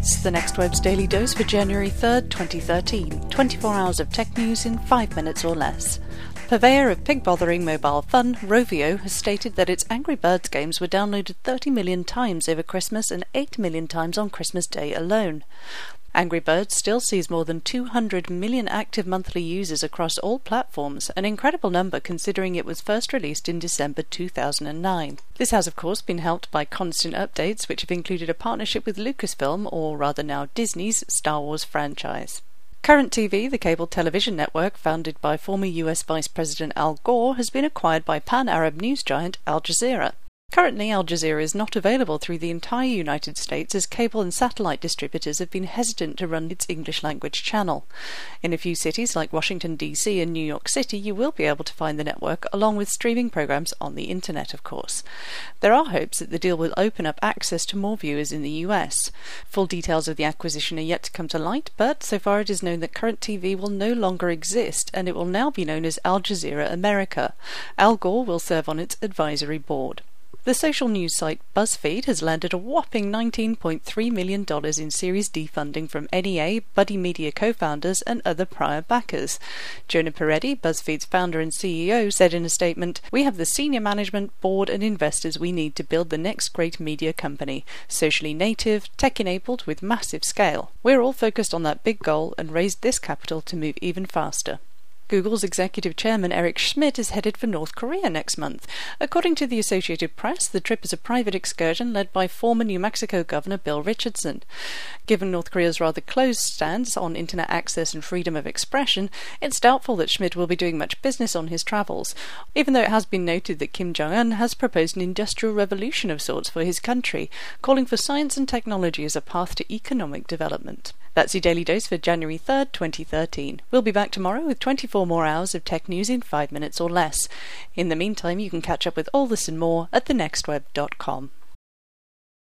It's the Next Web's daily dose for January 3rd, 2013. 24 hours of tech news in 5 minutes or less. Purveyor of pig bothering mobile fun, Rovio has stated that its Angry Birds games were downloaded 30 million times over Christmas and 8 million times on Christmas Day alone. Angry Birds still sees more than 200 million active monthly users across all platforms, an incredible number considering it was first released in December 2009. This has, of course, been helped by constant updates, which have included a partnership with Lucasfilm, or rather now Disney's, Star Wars franchise. Current TV, the cable television network founded by former US Vice President Al Gore, has been acquired by pan Arab news giant Al Jazeera. Currently, Al Jazeera is not available through the entire United States as cable and satellite distributors have been hesitant to run its English language channel. In a few cities like Washington, D.C. and New York City, you will be able to find the network along with streaming programs on the internet, of course. There are hopes that the deal will open up access to more viewers in the US. Full details of the acquisition are yet to come to light, but so far it is known that current TV will no longer exist and it will now be known as Al Jazeera America. Al Gore will serve on its advisory board. The social news site BuzzFeed has landed a whopping $19.3 million in Series D funding from NEA, Buddy Media co founders, and other prior backers. Jonah Peretti, BuzzFeed's founder and CEO, said in a statement We have the senior management, board, and investors we need to build the next great media company socially native, tech enabled, with massive scale. We're all focused on that big goal and raised this capital to move even faster. Google's executive chairman Eric Schmidt is headed for North Korea next month. According to the Associated Press, the trip is a private excursion led by former New Mexico Governor Bill Richardson. Given North Korea's rather closed stance on internet access and freedom of expression, it's doubtful that Schmidt will be doing much business on his travels, even though it has been noted that Kim Jong un has proposed an industrial revolution of sorts for his country, calling for science and technology as a path to economic development. That's your daily dose for January 3rd, 2013. We'll be back tomorrow with 24 more hours of tech news in 5 minutes or less. In the meantime, you can catch up with all this and more at thenextweb.com.